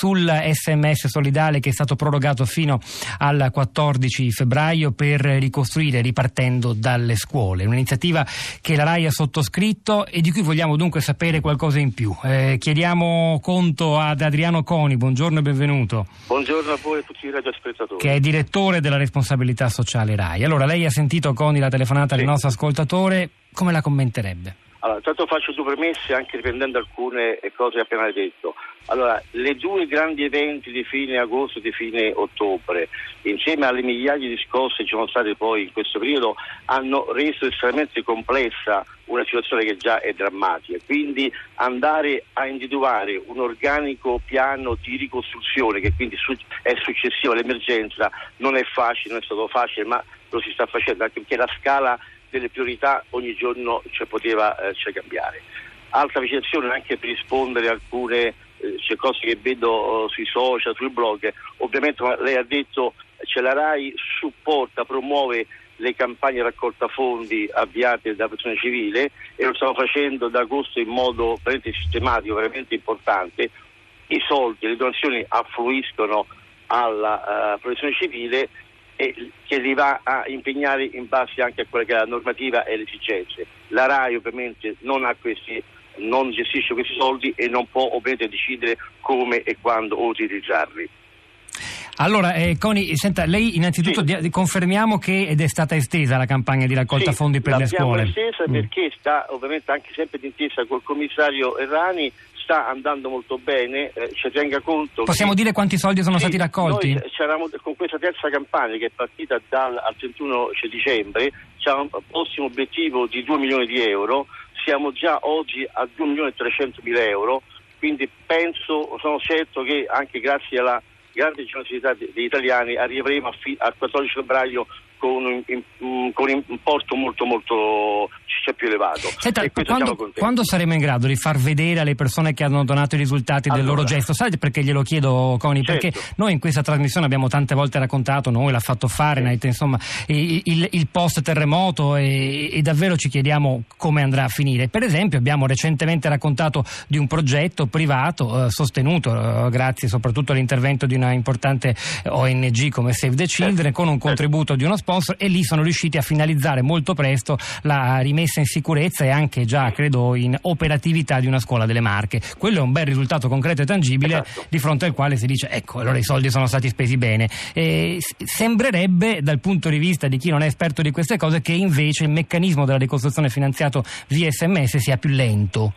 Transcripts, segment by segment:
sul sms solidale che è stato prorogato fino al 14 febbraio per ricostruire ripartendo dalle scuole. Un'iniziativa che la RAI ha sottoscritto e di cui vogliamo dunque sapere qualcosa in più. Eh, chiediamo conto ad Adriano Coni, buongiorno e benvenuto. Buongiorno a voi e a tutti i radiospettatori. Che è direttore della responsabilità sociale RAI. Allora, lei ha sentito Coni la telefonata sì. del nostro ascoltatore, come la commenterebbe? Allora, tanto faccio due premesse anche riprendendo alcune cose appena detto. Allora, le due grandi eventi di fine agosto e di fine ottobre, insieme alle migliaia di scosse che ci sono state poi in questo periodo, hanno reso estremamente complessa una situazione che già è drammatica. Quindi andare a individuare un organico piano di ricostruzione che quindi è successivo all'emergenza non è facile, non è stato facile, ma lo si sta facendo anche perché la scala delle priorità ogni giorno cioè, poteva eh, cioè, cambiare. Altra precisazione anche per rispondere a alcune eh, cose che vedo oh, sui social, sui blog, ovviamente lei ha detto cioè, la RAI supporta, promuove le campagne raccolta fondi avviate da persone civile e lo stiamo facendo da agosto in modo veramente sistematico, veramente importante. I soldi, le donazioni affluiscono alla uh, protezione civile e che li va a impegnare in base anche a quella che è la normativa e le esigenze. La RAI ovviamente non ha questi non gestisce questi soldi e non può ovviamente decidere come e quando utilizzarli. Allora, eh, Coni, senta, lei innanzitutto sì. di, confermiamo che ed è stata estesa la campagna di raccolta sì, fondi per le scuole. estesa mm. perché sta ovviamente anche sempre d'intesa col commissario Errani sta andando molto bene, eh, ci tenga conto. Possiamo che, dire quanti soldi sono sì, stati raccolti? Noi con questa terza campagna che è partita dal, al 31 dicembre, c'è un prossimo obiettivo di 2 milioni di euro, siamo già oggi a 2 milioni e 300 mila euro, quindi penso, sono certo che anche grazie alla grande generosità degli italiani arriveremo a fi- al 14 febbraio con un, un, con un importo molto molto cioè più elevato. Senta, quando, quando, saremo in grado di far vedere alle persone che hanno donato i risultati allora, del loro gesto? Sai perché glielo chiedo, Coni? Certo. Perché noi in questa trasmissione abbiamo tante volte raccontato, noi l'ha fatto Fahrenheit, insomma, il, il, il post terremoto e, e, davvero ci chiediamo come andrà a finire. Per esempio abbiamo recentemente raccontato di un progetto privato eh, sostenuto eh, grazie soprattutto all'intervento di una importante ONG come Save the Children certo. con un contributo di uno sponsor e lì sono riusciti a finalizzare molto presto la rimessa in sicurezza e anche già credo in operatività di una scuola delle Marche. Quello è un bel risultato concreto e tangibile esatto. di fronte al quale si dice ecco allora i soldi sono stati spesi bene. E sembrerebbe dal punto di vista di chi non è esperto di queste cose che invece il meccanismo della ricostruzione finanziato via sms sia più lento.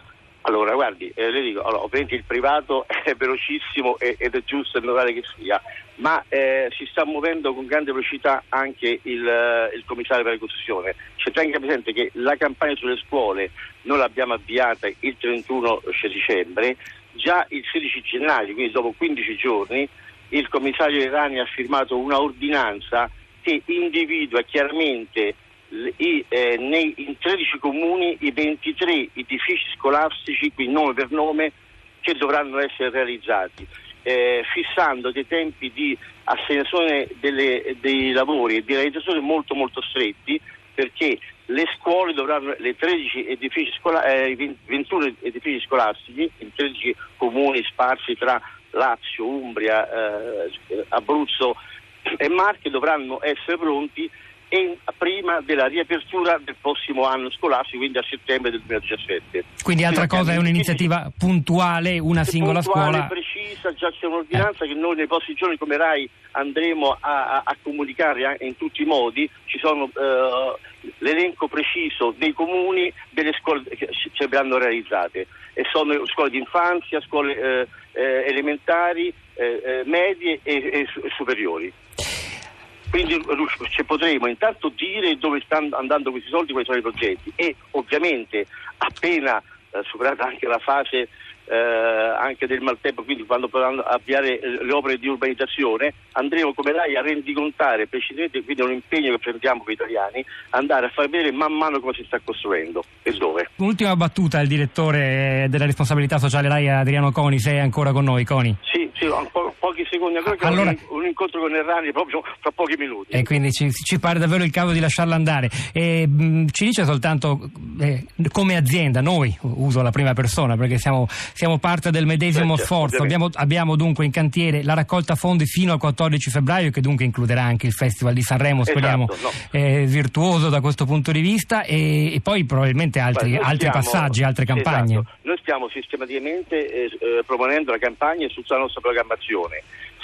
Allora, guardi, eh, le dico, allora, ovviamente il privato è velocissimo ed è giusto e normale che sia, ma eh, si sta muovendo con grande velocità anche il, eh, il commissario per la ricostruzione. C'è tenga presente che la campagna sulle scuole noi l'abbiamo avviata il 31 dicembre, già il 16 gennaio, quindi dopo 15 giorni, il commissario Irani ha firmato una ordinanza che individua chiaramente i, eh, nei, in 13 comuni i 23 edifici scolastici, quindi nome per nome, che dovranno essere realizzati, eh, fissando dei tempi di assegnazione delle, dei lavori e di realizzazione molto molto stretti perché le scuole dovranno, le 13 edifici scola, eh, 21 edifici scolastici in 13 comuni sparsi tra Lazio, Umbria, eh, Abruzzo e Marche dovranno essere pronti prima della riapertura del prossimo anno scolastico, quindi a settembre del 2017. Quindi altra cosa è un'iniziativa puntuale, una singola puntuale, scuola? precisa, già c'è un'ordinanza eh. che noi nei prossimi giorni come RAI andremo a, a, comunicare in tutti i modi, ci sono eh, l'elenco preciso dei comuni delle scuole che ci verranno realizzate e sono scuole di infanzia, scuole eh, eh elementari, eh, eh, medie e, e superiori. Quindi ci potremo intanto dire dove stanno andando questi soldi, quali sono i progetti e ovviamente appena eh, superata anche la fase eh, anche del maltempo, quindi quando potranno avviare eh, le opere di urbanizzazione, andremo come RAI a rendicontare precisamente, quindi è un impegno che prendiamo per gli italiani, andare a far vedere man mano come si sta costruendo e dove. Ultima battuta, il direttore della responsabilità sociale RAI Adriano Coni, sei ancora con noi, Coni? Sì, sì, ancora pochi secondi ancora che allora... un, incontro con Errani proprio fra pochi minuti. E quindi ci, ci pare davvero il caso di lasciarla andare. E, mh, ci dice soltanto eh, come azienda, noi, uso la prima persona perché siamo, siamo parte del medesimo certo, sforzo, abbiamo, abbiamo, dunque in cantiere la raccolta fondi fino al 14 febbraio che dunque includerà anche il Festival di Sanremo, speriamo esatto, no. eh, virtuoso da questo punto di vista e, e poi probabilmente altri, Beh, altri stiamo, passaggi, altre campagne. Esatto. Noi stiamo sistematicamente eh, eh, proponendo la campagna su tutta la nostra programmazione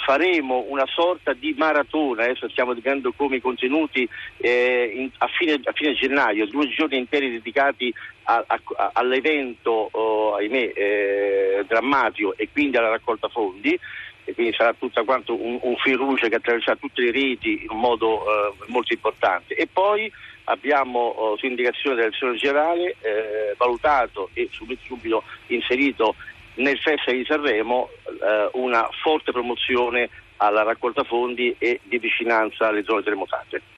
faremo una sorta di maratona, adesso stiamo vedendo come i contenuti eh, in, a, fine, a, fine, gennaio, due giorni interi dedicati a, a, all'evento, oh, ahimè, eh, drammatico e quindi alla raccolta fondi e quindi sarà tutto quanto un, un fil che attraverserà tutte le reti in un modo eh, molto importante. E poi abbiamo oh, su indicazione della direzione generale eh, valutato e subito, subito inserito nel Festival di Sanremo eh, una forte promozione alla raccolta fondi e di vicinanza alle zone terremotate.